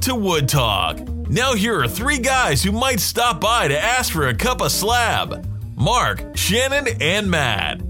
Welcome to Wood Talk. Now, here are three guys who might stop by to ask for a cup of slab Marc, Shannon, and Matt.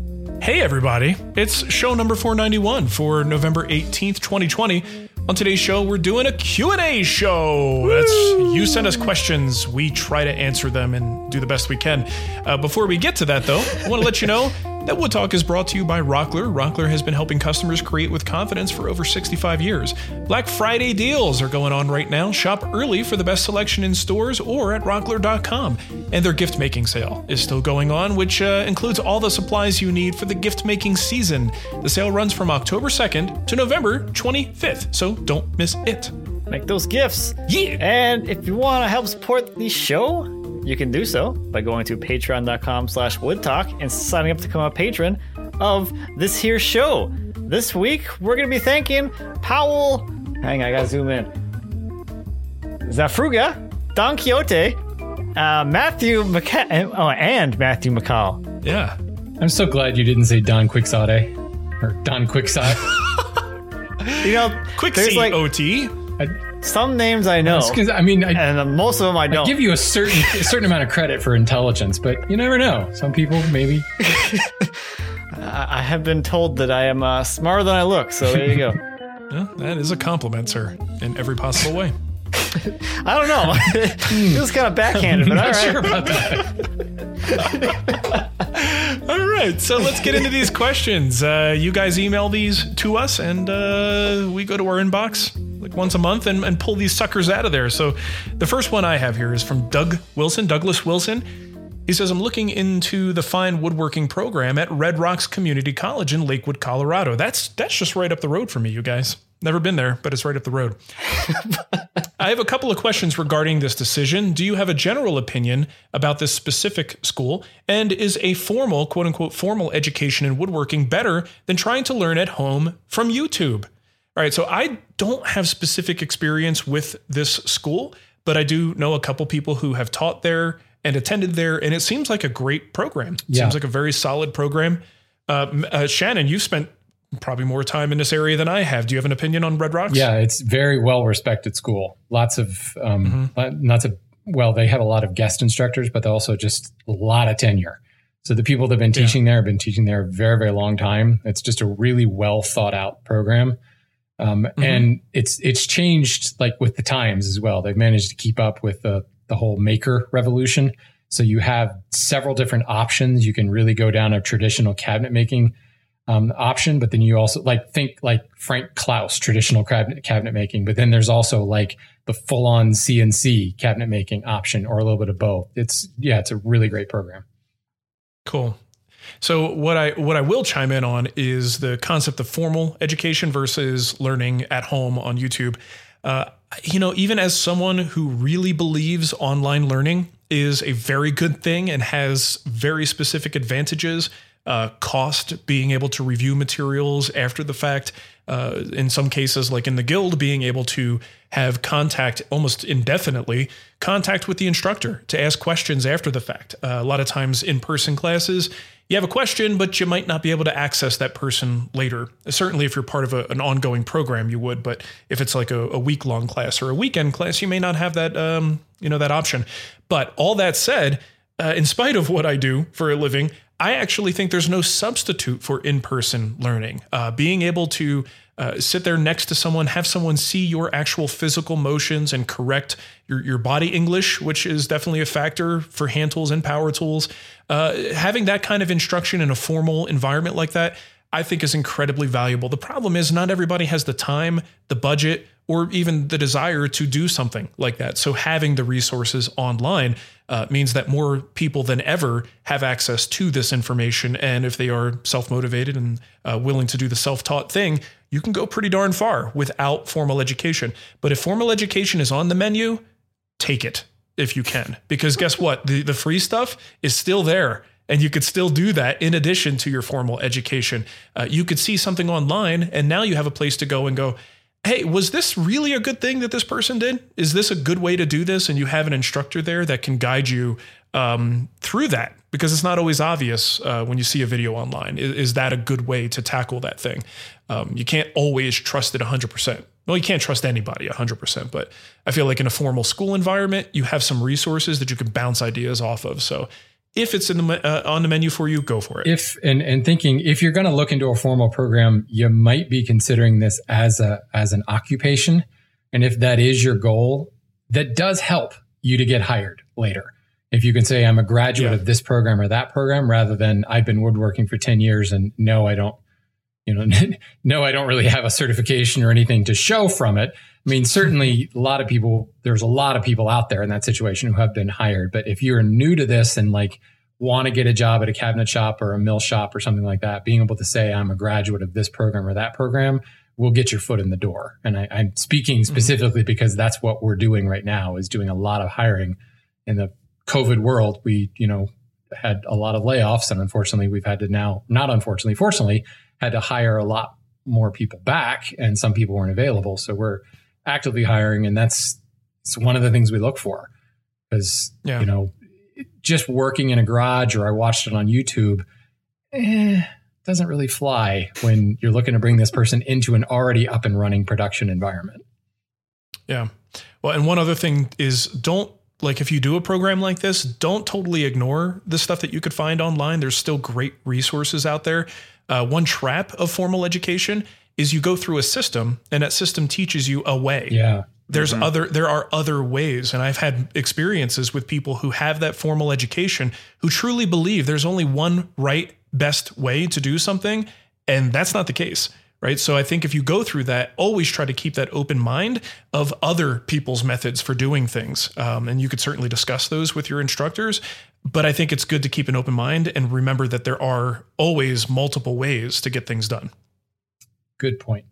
Hey everybody, it's show number 491 for November 18th, 2020. On today's show, we're doing a Q&A show. That's you send us questions, we try to answer them and do the best we can. Uh, before we get to that though, I want to let you know that Wood Talk is brought to you by Rockler. Rockler has been helping customers create with confidence for over 65 years. Black Friday deals are going on right now. Shop early for the best selection in stores or at rockler.com. And their gift making sale is still going on, which uh, includes all the supplies you need for the gift making season. The sale runs from October 2nd to November 25th, so don't miss it. make those gifts. Yeah. And if you want to help support the show, you can do so by going to patreon.com slash woodtalk and signing up to become a patron of this here show. This week, we're going to be thanking Powell. Hang on, I got to zoom in. Zafruga, Don Quixote, uh, Matthew McCall, oh, and Matthew McCall. Yeah. I'm so glad you didn't say Don Quixote or Don Quixote. You know, Quick there's like OT. Some names I know, because I mean, I, and most of them I I don't. give you a certain a certain amount of credit for intelligence, but you never know. Some people maybe. I I have been told that I am uh, smarter than I look, so there you go. Yeah, that is a compliment, sir, in every possible way. I don't know. it was kind of backhanded, but all Not right. sure about that. All right, so let's get into these questions. Uh, you guys email these to us, and uh, we go to our inbox like once a month and, and pull these suckers out of there. So the first one I have here is from Doug Wilson, Douglas Wilson. He says, I'm looking into the fine woodworking program at Red Rocks Community College in Lakewood, Colorado. That's that's just right up the road for me, you guys. Never been there, but it's right up the road. I have a couple of questions regarding this decision. Do you have a general opinion about this specific school? And is a formal, quote unquote, formal education in woodworking better than trying to learn at home from YouTube? All right, so I don't have specific experience with this school, but I do know a couple people who have taught there and attended there, and it seems like a great program. It Yeah. Seems like a very solid program. Uh, uh, Shannon, you've spent probably more time in this area than I have. Do you have an opinion on Red Rocks? Yeah, it's very well respected school. Lots of um, uh, lots of well, they have a lot of guest instructors, but they also just a lot of tenure. So the people that have been teaching there have been teaching there a very very long time. It's just a really well thought out program. Um, And it's it's changed like with the times as well. They've managed to keep up with the the whole maker revolution. So you have several different options. You can really go down a traditional cabinet making um, option, but then you also like think like Frank Klausz traditional cabinet cabinet making. But then there's also like the full on CNC cabinet making option, or a little bit of both. It's yeah, it's a really great program. Cool. So what I what I will chime in on is the concept of formal education versus learning at home on YouTube. Uh, you know, even as someone who really believes online learning is a very good thing and has very specific advantages uh, cost being able to review materials after the fact. Uh, in some cases, like in the guild, being able to have contact almost indefinitely, contact with the instructor to ask questions after the fact. Uh, a lot of times in person classes, you have a question, but you might not be able to access that person later. Certainly, if you're part of a, an ongoing program, you would. But if it's like a, a week long class or a weekend class, you may not have that um, you know that option. But all that said, uh, in spite of what I do for a living, I actually think there's no substitute for in person learning. Uh, being able to uh, sit there next to someone, have someone see your actual physical motions and correct your, your body English, which is definitely a factor for hand tools and power tools. Uh, having that kind of instruction in a formal environment like that, I think is incredibly valuable. The problem is not everybody has the time, the budget, or even the desire to do something like that. So having the resources online uh, means that more people than ever have access to this information. And if they are self motivated and uh, willing to do the self taught thing, you can go pretty darn far without formal education. But if formal education is on the menu, take it if you can. Because guess what? The, the free stuff is still there. And you could still do that in addition to your formal education. Uh, you could see something online, and now you have a place to go and go, hey, was this really a good thing that this person did? Is this a good way to do this? And you have an instructor there that can guide you um, through that because it's not always obvious uh, when you see a video online. Is, is, that a good way to tackle that thing? Um, you can't always trust it 100%. Well, you can't trust anybody 100%, but I feel like in a formal school environment, you have some resources that you can bounce ideas off of. So if it's in the uh, on the menu for you, go for it. If and and thinking if you're going to look into a formal program, you might be considering this as a as an occupation, and if that is your goal, that does help you to get hired later. If you can say I'm a graduate yeah. of this program or that program, rather than I've been woodworking for ten years and no, I don't, you know, no, I don't really have a certification or anything to show from it. I mean, certainly a lot of people, there's a lot of people out there in that situation who have been hired. But if you're new to this and like want to get a job at a cabinet shop or a mill shop or something like that, being able to say, I'm a graduate of this program or that program will get your foot in the door. And I, am speaking mm-hmm. specifically mm-hmm. because that's what we're doing right now is doing a lot of hiring in the COVID world. We, you know, had a lot of layoffs and unfortunately we've had to now, not unfortunately, fortunately, had to hire a lot more people back and some people weren't available. So we're actively hiring, and that's it's one of the things we look for because yeah. you know just working in a garage or I watched it on YouTube. Eh, doesn't really fly when you're looking to bring this person into an already up and running production environment. Yeah. Well, and one other thing is don't like if you do a program like this, don't totally ignore the stuff that you could find online. There's still great resources out there. Uh, one trap of formal education is you go through a system and that system teaches you a way. Yeah. There's mm-hmm. other there are other ways and I've had experiences with people who have that formal education who truly believe there's only one right best way to do something and that's not the case right? So I think if you go through that, always try to keep that open mind of other people's methods for doing things. Um, and you could certainly discuss those with your instructors. But I think it's good to keep an open mind and remember that there are always multiple ways to get things done. Good point.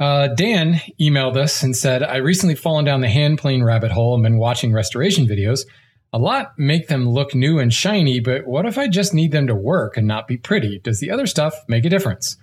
Uh, Dan emailed us and said, I recently fallen down the hand plane rabbit hole and been watching restoration videos. A lot make them look new and shiny, but what if I just need them to work and not be pretty? Does the other stuff make a difference?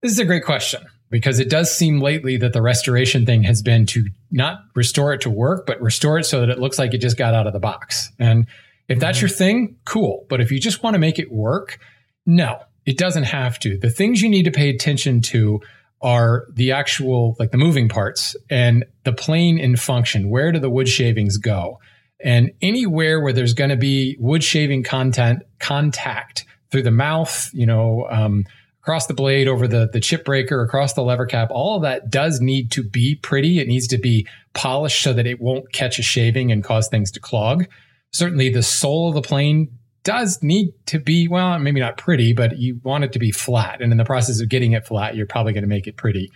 This is a great question because it does seem lately that the restoration thing has been to not restore it to work, but restore it so that it looks like it just got out of the box. And if that's mm-hmm. your thing, cool. But if you just want to make it work, no. It doesn't have to. The things you need to pay attention to are the actual, like the moving parts and the plane in function. Where do the wood shavings go? And anywhere where there's going to be wood shaving content, contact through the mouth, you know, um, across the blade, over the, the chip breaker, across the lever cap, all of that does need to be pretty. It needs to be polished so that it won't catch a shaving and cause things to clog. Certainly the sole of the plane does need to be, well, maybe not pretty, but you want it to be flat. And in the process of getting it flat, you're probably going to make it pretty.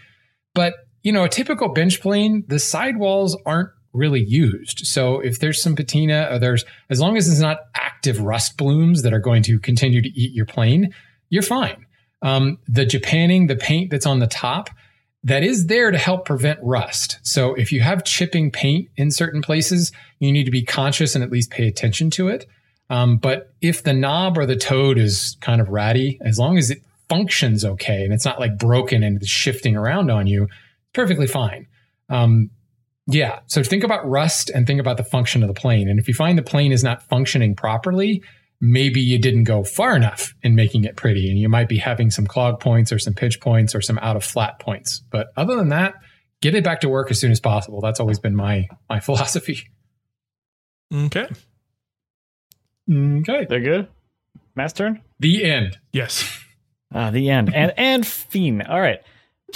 But, you know, a typical bench plane, the sidewalls aren't really used. So if there's some patina or there's, as long as it's not active rust blooms that are going to continue to eat your plane, you're fine. Um, the Japanning, the paint that's on the top, that is there to help prevent rust. So if you have chipping paint in certain places, you need to be conscious and at least pay attention to it. Um, but if the knob or the tote is kind of ratty, as long as it functions okay and it's not like broken and it's shifting around on you, perfectly fine. Um, yeah. So think about rust and think about the function of the plane. And if you find the plane is not functioning properly, maybe you didn't go far enough in making it pretty and you might be having some clog points or some pitch points or some out of flat points. But other than that, get it back to work as soon as possible. That's always been my my philosophy. Okay. Okay. They're good. Matt's turn. The end. Yes. Uh, the end. And and Fiend. All right.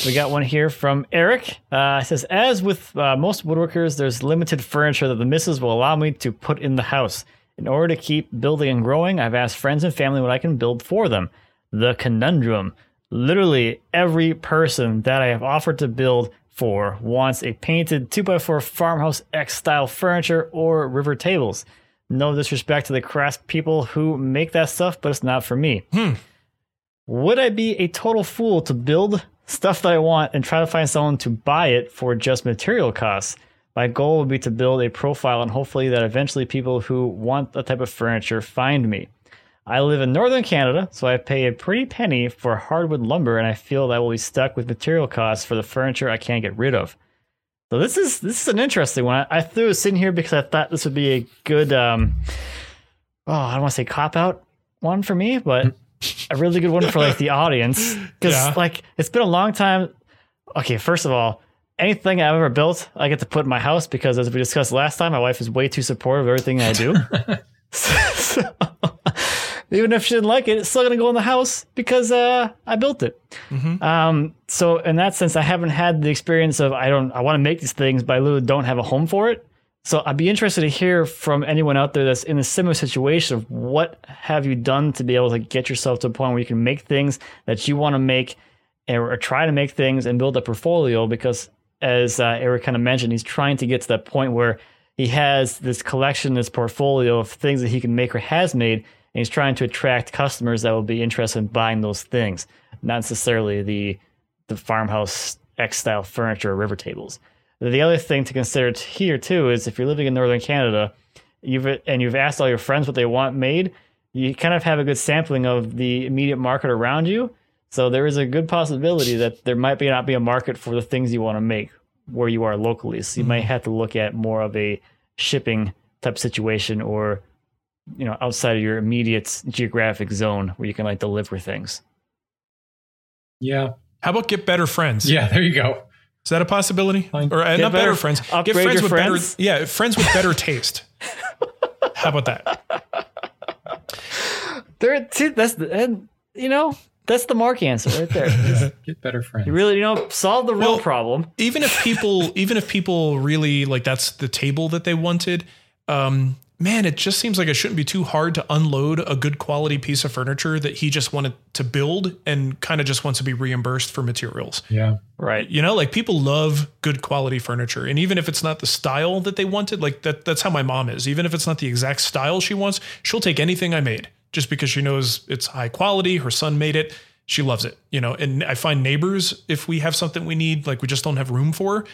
We got one here from Eric. Uh, it says, as with uh, most woodworkers, there's limited furniture that the missus will allow me to put in the house. In order to keep building and growing, I've asked friends and family what I can build for them. The conundrum. Literally every person that I have offered to build for wants a painted 2x4 farmhouse X style furniture or river tables. No disrespect to the crafts people who make that stuff, but it's not for me. Hmm. Would I be a total fool to build stuff that I want and try to find someone to buy it for just material costs? My goal would be to build a profile and hopefully that eventually people who want that type of furniture find me. I live in northern Canada, so I pay a pretty penny for hardwood lumber and I feel that I will be stuck with material costs for the furniture I can't get rid of. So this is this is an interesting one. I, I threw this in here because I thought this would be a good um oh, I don't want to say cop out one for me, but a really good one for like the audience because Yeah. like it's been a long time. Okay, first of all, anything I've ever built, I get to put in my house because, as we discussed last time, my wife is way too supportive of everything I do. so, even if she didn't like it, it's still gonna go in the house because uh, I built it. Um, so in that sense, I haven't had the experience of I don't I want to make these things, but I literally don't have a home for it. So I'd be interested to hear from anyone out there that's in a similar situation of what have you done to be able to get yourself to a point where you can make things that you want to make or try to make things and build a portfolio because as uh, Eric kind of mentioned, he's trying to get to that point where he has this collection, this portfolio of things that he can make or has made, and he's trying to attract customers that will be interested in buying those things, not necessarily the the farmhouse X style furniture or river tables. The other thing to consider here too is if you're living in northern Canada, you've and you've asked all your friends what they want made, you kind of have a good sampling of the immediate market around you. So there is a good possibility that there might be not be a market for the things you want to make where you are locally. So you might mm-hmm. have to look at more of a shipping type situation or you know outside of your immediate geographic zone where you can like deliver things. Yeah. How about get better friends? Yeah. There you go. Is that a possibility? Or uh, Get not better, better- friends. Get upgrade friends your with friends? better. Yeah, friends with better taste. How about that? There, see, that's the and you know that's the Marc answer right there. Get better friends. you really you know solve the real Well, problem. Even if people, even if people really like that's the table that they wanted, um, man, it just seems like it shouldn't be too hard to unload a good quality piece of furniture that he just wanted to build and kind of just wants to be reimbursed for materials. Yeah. Right. You know, like people love good quality furniture. And even if it's not the style that they wanted, like that that's how my mom is. Even if it's not the exact style she wants, she'll take anything I made just because she knows it's high quality. Her son made it. She loves it. You know, and I find neighbors, if we have something we need, like we just don't have room for,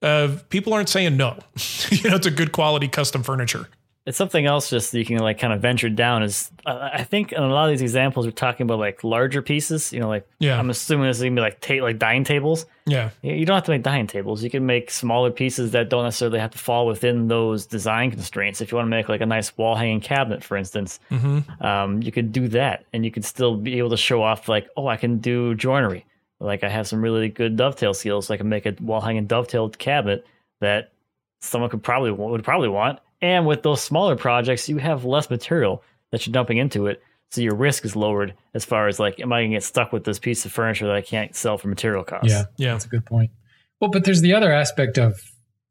uh, people aren't saying no. you know, it's a good quality custom furniture. It's something else just that you can like kind of venture down is uh, I think in a lot of these examples we're talking about like larger pieces, you know, like Yeah. I'm assuming this is gonna be like ta- like dining tables. Yeah. You don't have to make dining tables. You can make smaller pieces that don't necessarily have to fall within those design constraints. If you want to make like a nice wall hanging cabinet, for instance, um, you could do that, and you could still be able to show off like, oh, I can do joinery. Like I have some really good dovetail skills. So I can make a wall hanging dovetailed cabinet that someone could probably would probably want. And with those smaller projects, you have less material that you're dumping into it, so your risk is lowered as far as like, am I gonna get stuck with this piece of furniture that I can't sell for material costs? Yeah. Yeah. That's a good point. Well, but there's the other aspect of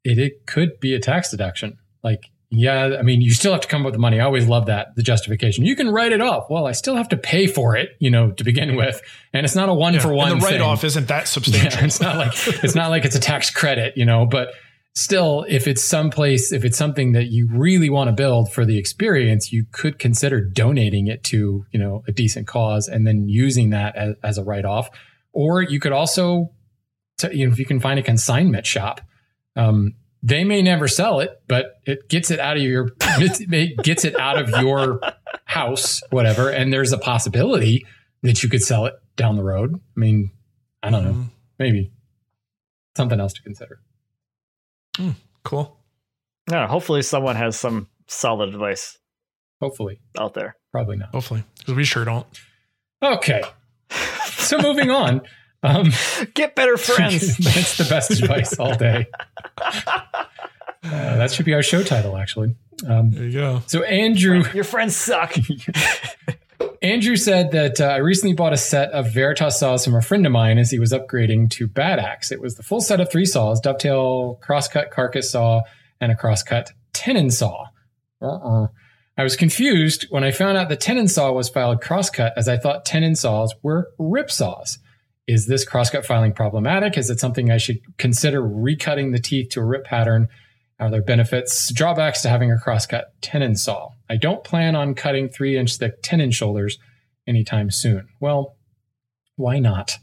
it. It could be a tax deduction. Like, yeah, I mean, you still have to come up with the money. I always love that the justification. You can write it off. Well, I still have to pay for it, you know, to begin with, and it's not a one Yeah. for one. And the write off isn't that substantial. Yeah, it's not like it's not like it's a tax credit, you know, but still if it's someplace if it's something that you really want to build for the experience, you could consider donating it to, you know, a decent cause and then using that as, as a write off. Or you could also t- you know, if you can find a consignment shop, um, They may never sell it, but it gets it out of your it gets it out of your house, whatever. And there's a possibility that you could sell it down the road. I mean, I don't know, maybe something else to consider. Cool. Yeah, hopefully someone has some solid advice Hopefully, out there. probably not. Hopefully, because we sure don't. Okay, so moving on. Um, Get better friends. That's the best advice all day. Uh, that should be our show title, actually. Um, There you go. so Andrew, Your friends suck. Andrew said that uh, I recently bought a set of Veritas saws from a friend of mine as he was upgrading to Bad Axe. It was the full set of three saws: dovetail, crosscut, carcass saw, and a crosscut tenon saw. Uh-uh. I was confused when I found out the tenon saw was filed crosscut, as I thought tenon saws were rip saws. Is this crosscut filing problematic? Is it something I should consider recutting the teeth to a rip pattern? Are there benefits, drawbacks to having a crosscut tenon saw? I don't plan on cutting three inch thick tenon shoulders anytime soon. Well, why not?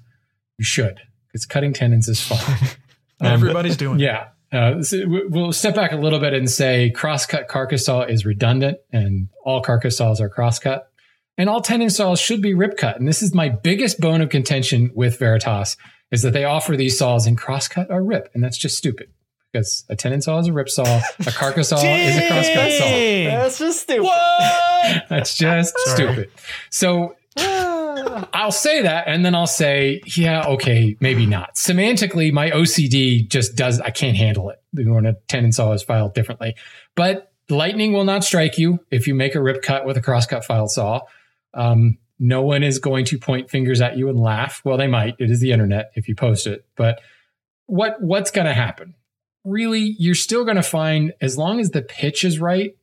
You should, because cutting tendons is fun. Um, Everybody's doing it. yeah. Uh, so we'll step back a little bit and say crosscut carcass saw is redundant and all carcass saws are crosscut. And all tenon saws should be rip cut. And this is my biggest bone of contention with Veritas is that they offer these saws in crosscut or rip. And that's just stupid because a tenon saw is a rip saw, a carcass saw is a crosscut saw. That's just stupid. That's just stupid. So I'll say that, and then I'll say, yeah, okay, maybe not. Semantically, my OCD just does, I can't handle it when a tenon saw is filed differently. But lightning will not strike you if you make a rip cut with a crosscut file saw. Um, no one is going to point fingers at you and laugh. Well, they might. It is the internet if you post it. But what what's going to happen? Really, you're still going to find as long as the pitch is right,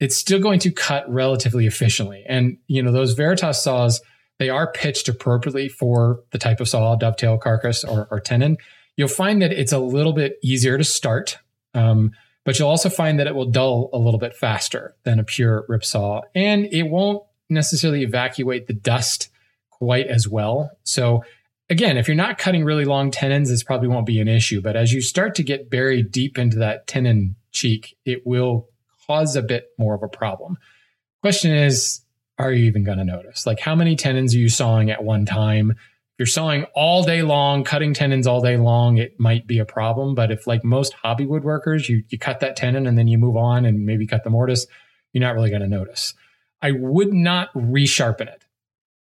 it's still going to cut relatively efficiently. And you know those Veritas saws, they are pitched appropriately for the type of saw, dovetail, carcass, or, or tenon. You'll find that it's a little bit easier to start, um, but you'll also find that it will dull a little bit faster than a pure rip saw, and it won't necessarily evacuate the dust quite as well. So again, if you're not cutting really long tenons, this probably won't be an issue. But as you start to get buried deep into that tenon cheek, it will cause a bit more of a problem. Question is, are you even going to notice? Like, how many tenons are you sawing at one time? If you're sawing all day long, cutting tenons all day long, it might be a problem. But if, like most hobby woodworkers, you, you cut that tenon and then you move on and maybe cut the mortise, you're not really going to notice. I would not resharpen it.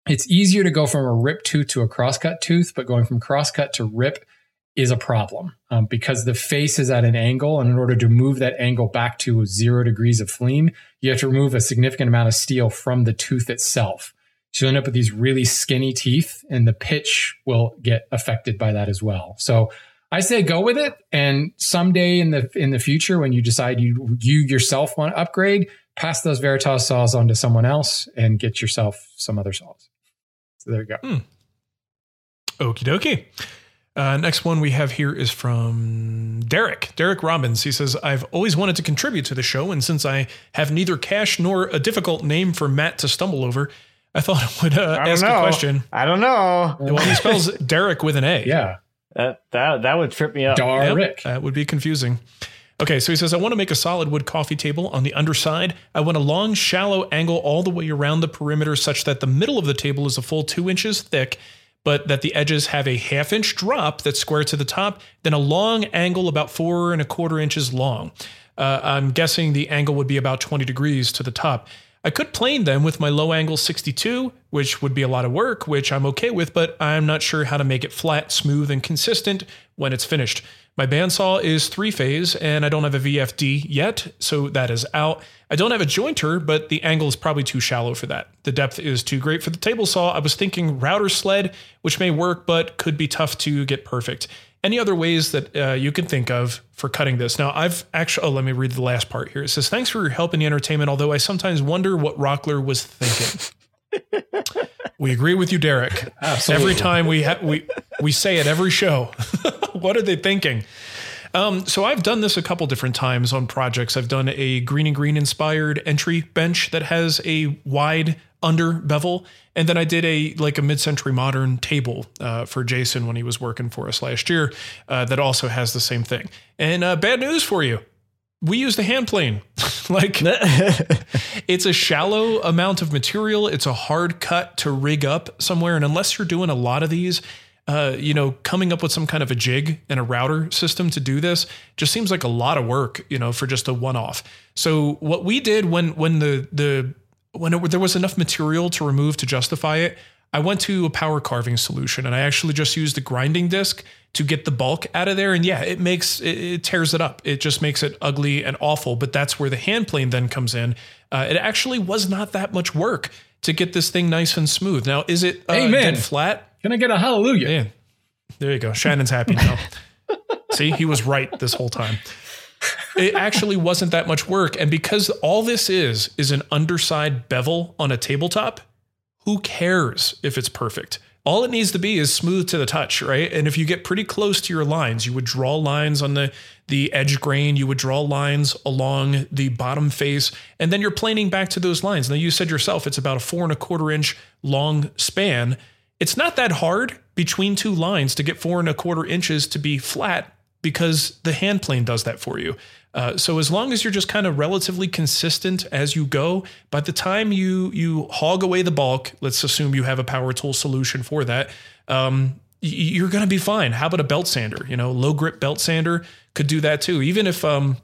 It's easier to go from a rip tooth to a crosscut tooth, but going from crosscut to rip is a problem um, because the face is at an angle. And in order to move that angle back to zero degrees of fleam, you have to remove a significant amount of steel from the tooth itself. So you end up with these really skinny teeth, and the pitch will get affected by that as well. So I say go with it. And someday in the in the future, when you decide you you yourself want to upgrade, pass those Veritas saws on to someone else and get yourself some other saws. So there you go. Okie dokie. Uh, next one we have here is from Derek. Derek Robbins. He says, I've always wanted to contribute to the show, and since I have neither cash nor a difficult name for Matt to stumble over, I thought I would uh, I ask know. a question. I don't know. Well, he spells Derek with an A. Yeah. That that that would trip me up. Derek. That would be confusing. Okay, so he says, I want to make a solid wood coffee table on the underside. I want a long, shallow angle all the way around the perimeter such that the middle of the table is a full two inches thick, but that the edges have a half inch drop that's square to the top, then a long angle about four and a quarter inches long. Uh, I'm guessing the angle would be about 20 degrees to the top. I could plane them with my low angle 62, which would be a lot of work, which I'm okay with, but I'm not sure how to make it flat, smooth, and consistent when it's finished. My bandsaw is three phase and I don't have a VFD yet, so that is out. I don't have a jointer, but the angle is probably too shallow for that. The depth is too great for the table saw. I was thinking router sled, which may work, but could be tough to get perfect. Any other ways that uh, you can think of for cutting this? Now, I've actually, oh, let me read the last part here. It says, Thanks for your help in the entertainment, although I sometimes wonder what Rockler was thinking. we agree with you, Derek. Absolutely. Every time we, ha- we, we say it every show. what are they thinking? Um, so I've done this a couple different times on projects. I've done a Greene and Greene inspired entry bench that has a wide under bevel, and then I did a like a mid-century modern table uh, for Jason when he was working for us last year. Uh, that also has the same thing. And uh, bad news for you, we use the hand plane. like it's a shallow amount of material. It's a hard cut to rig up somewhere, and unless you're doing a lot of these. Uh, you know, coming up with some kind of a jig and a router system to do this just seems like a lot of work, you know, for just a one-off. So what we did when when the the when it, there was enough material to remove to justify it, I went to a power carving solution and I actually just used the grinding disc to get the bulk out of there. And yeah, it makes it, it tears it up. It just makes it ugly and awful. But that's where the hand plane then comes in. Uh, it actually was not that much work to get this thing nice and smooth. Now, is it uh, Amen. dead flat? Can I get a hallelujah? Yeah. There you go. Shannon's happy now. See, he was right this whole time. It actually wasn't that much work. And because all this is, is an underside bevel on a tabletop, who cares if it's perfect? All it needs to be is smooth to the touch, right? And if you get pretty close to your lines, you would draw lines on the the edge grain, you would draw lines along the bottom face, and then you're planing back to those lines. Now you said yourself it's about a four and a quarter inch long span. It's not that hard between two lines to get four and a quarter inches to be flat because the hand plane does that for you. Uh, so as long as you're just kind of relatively consistent as you go, by the time you you hog away the bulk, let's assume you have a power tool solution for that. Um, you're going to be fine. How about a belt sander? You know, low grit belt sander could do that too. Even if, um,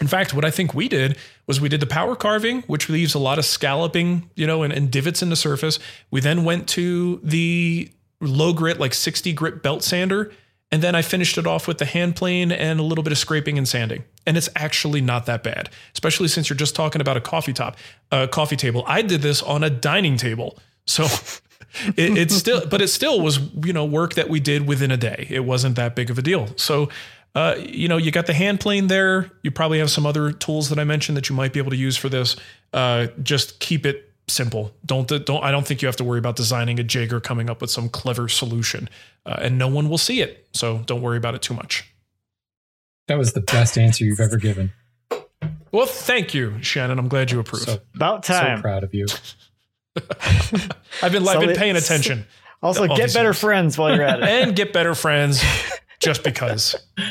in fact, what I think we did was we did the power carving, which leaves a lot of scalloping, you know, and, and divots in the surface. We then went to the low grit, like 60 grit belt sander. And then I finished it off with the hand plane and a little bit of scraping and sanding. And it's actually not that bad, especially since you're just talking about a coffee top, a coffee table. I did this on a dining table. So it, it's still, but it still was, you know, work that we did within a day. It wasn't that big of a deal. So, uh, you know, you got the hand plane there. You probably have some other tools that I mentioned that you might be able to use for this. Uh, just keep it simple. Don't don't. I don't think you have to worry about designing a jig or coming up with some clever solution. Uh, and no one will see it, so don't worry about it too much. That was the best answer you've ever given. Well, thank you, Shannon. I'm glad you approve. So, About time. so proud of you. I've been I've been paying attention. Also, get better years. friends while you're at it. and get better friends just because.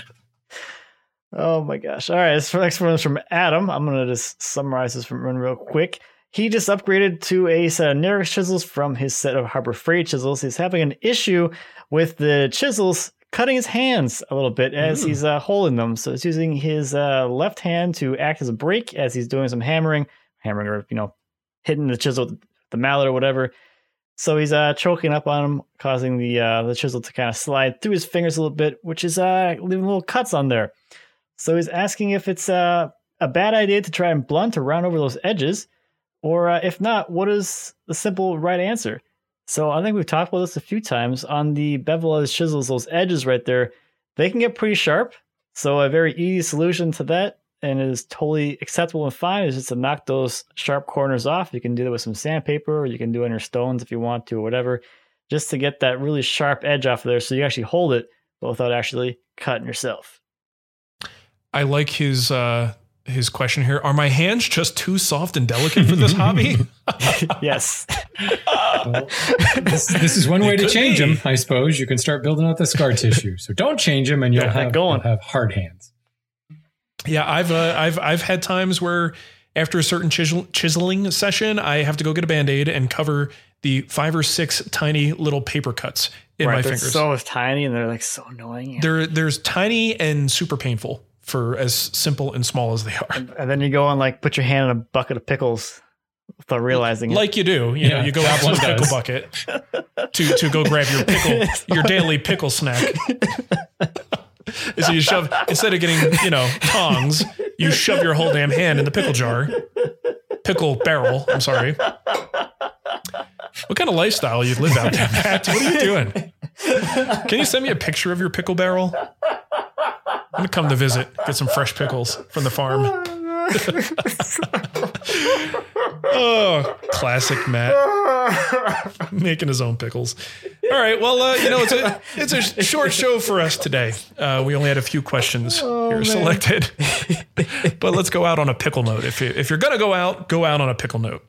Oh my gosh. All right. This next one is from Adam. I'm going to just summarize this from real quick. He just upgraded to a set of Narex chisels from his set of Harbor Freight chisels. He's having an issue with the chisels cutting his hands a little bit as he's uh, holding them. So he's using his uh, left hand to act as a brake as he's doing some hammering, hammering or, you know, hitting the chisel with the mallet or whatever. So he's uh, choking up on him, causing the uh, the chisel to kind of slide through his fingers a little bit, which is uh, leaving little cuts on there. So he's asking if it's uh, a bad idea to try and blunt or round over those edges, or uh, if not, what is the simple right answer? So I think we've talked about this a few times on the bevel edge chisels, those edges right there, they can get pretty sharp. So a very easy solution to that, and it is totally acceptable and fine, is just to knock those sharp corners off. You can do that with some sandpaper, or you can do it in your stones if you want to, or whatever, just to get that really sharp edge off of there, so you actually hold it, but without actually cutting yourself. I like his uh his question here. Are my hands just too soft and delicate for this hobby? yes. This, this is one way to change be. them, I suppose. You can start building out the scar tissue. So don't change them, and you'll Yeah, have, going. you'll have hard hands. Yeah, I've uh, I've I've had times where after a certain chisel, chiseling session, I have to go get a band-aid and cover the five or six tiny little paper cuts in right, my they're fingers. so tiny and they're like so annoying. They're there's tiny and super painful for as simple and small as they are. and then you go and like put your hand in a bucket of pickles without realizing it. Like you do, you know, you go out to the pickle bucket to to go grab your pickle, your daily pickle snack. so you shove instead of getting you know tongs, you shove your whole damn hand in the pickle jar, pickle barrel. I'm sorry. What kind of lifestyle you live out there, Matt? What are you doing? Can you send me a picture of your pickle barrel? I'm gonna come to visit, get some fresh pickles from the farm. oh, classic Matt making his own pickles. All right, well, uh, you know, it's a it's a short show for us today. Uh, we only had a few questions here selected, but let's go out on a pickle note. If you, if you're gonna go out, go out on a pickle note.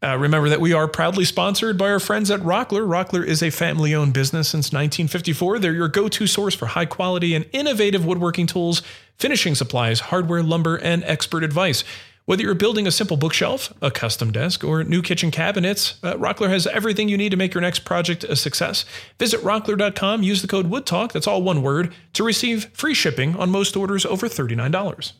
Uh, remember that we are proudly sponsored by our friends at Rockler. Rockler is a family owned business since 1954. They're your go to source for high quality and innovative woodworking tools, finishing supplies, hardware, lumber, and expert advice. Whether you're building a simple bookshelf, a custom desk, or new kitchen cabinets, uh, Rockler has everything you need to make your next project a success. Visit rockler.com, use the code WoodTalk, that's all one word, to receive free shipping on most orders over $39.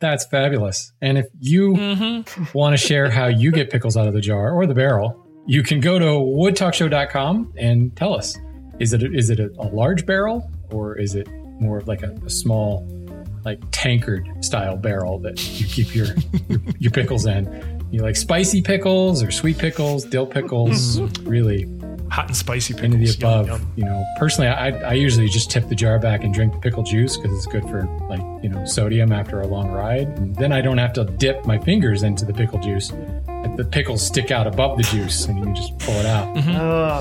That's fabulous. And if you want to share how you get pickles out of the jar or the barrel, you can go to woodtalkshow.com and tell us. Is it a, is it a, a large barrel or is it more of like a, a small, like tankard style barrel that you keep your your, your pickles in? You like spicy pickles or sweet pickles, dill pickles? Really Hot and spicy pickles. into the above. Yum, yum. You know, personally, I, I usually just tip the jar back and drink the pickle juice because it's good for like you know sodium after a long ride. And then I don't have to dip my fingers into the pickle juice. The pickles stick out above the juice, and you just pull it out.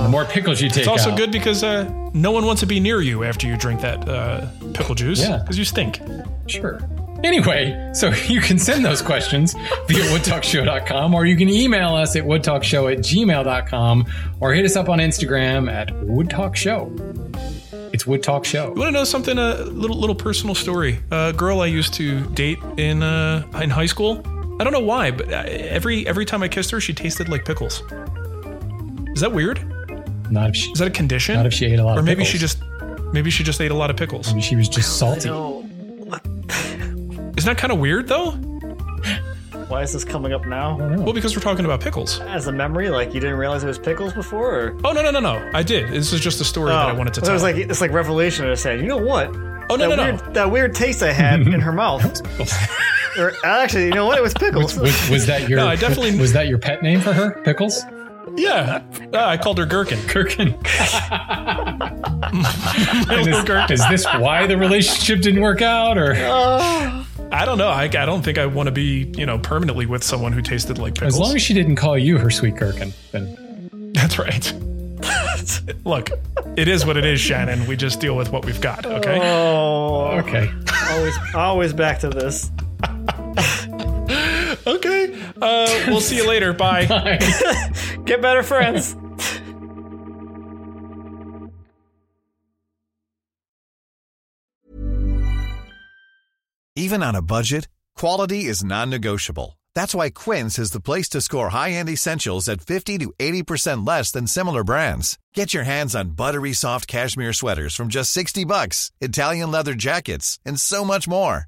The more pickles you take, It's also out, good because uh, no one wants to be near you after you drink that uh, pickle juice Yeah. because you stink. Sure. Anyway, so you can send those questions via woodtalkshow.com or you can email us at woodtalkshow at gmail.com or hit us up on Instagram at woodtalkshow. It's Wood Talk Show. You want to know something? A little little personal story. A girl I used to date in uh, in high school. I don't know why, but uh, every every time I kissed her, she tasted like pickles. Is that weird? Not if she, Is that a condition? not if she ate a lot or of maybe pickles. she just maybe she just ate a lot of pickles. Maybe she was just salty. Isn't that kind of weird though? Why is this coming up now? Well, because we're talking about pickles. As a memory, like you didn't realize it was pickles before, or Oh no no no no! I did. This is just a story that I wanted to tell. it was like it's like revelation. I said, you know what? oh no that no no! That weird taste I had in her mouth. or actually, you know what? It was pickles. Was, was that your No, I definitely- was that your pet name for her? Pickles? Yeah, uh, I called her Gherkin. Gherkin. My And is, Gherkin. is this why the relationship didn't work out or I don't know. I, I don't think I want to be you know permanently with someone who tasted like pickles. as long as she didn't call you her sweet gherkin, then That's right. Look, it is what it is, Shannon. We just deal with what we've got. Okay. Oh, okay. always, always back to this. Okay. Uh, we'll see you later. Bye. Get better friends. Even on a budget, quality is non-negotiable. That's why Quince is the place to score high-end essentials at 50 to 80% less than similar brands. Get your hands on buttery soft cashmere sweaters from just 60 bucks, Italian leather jackets, and so much more.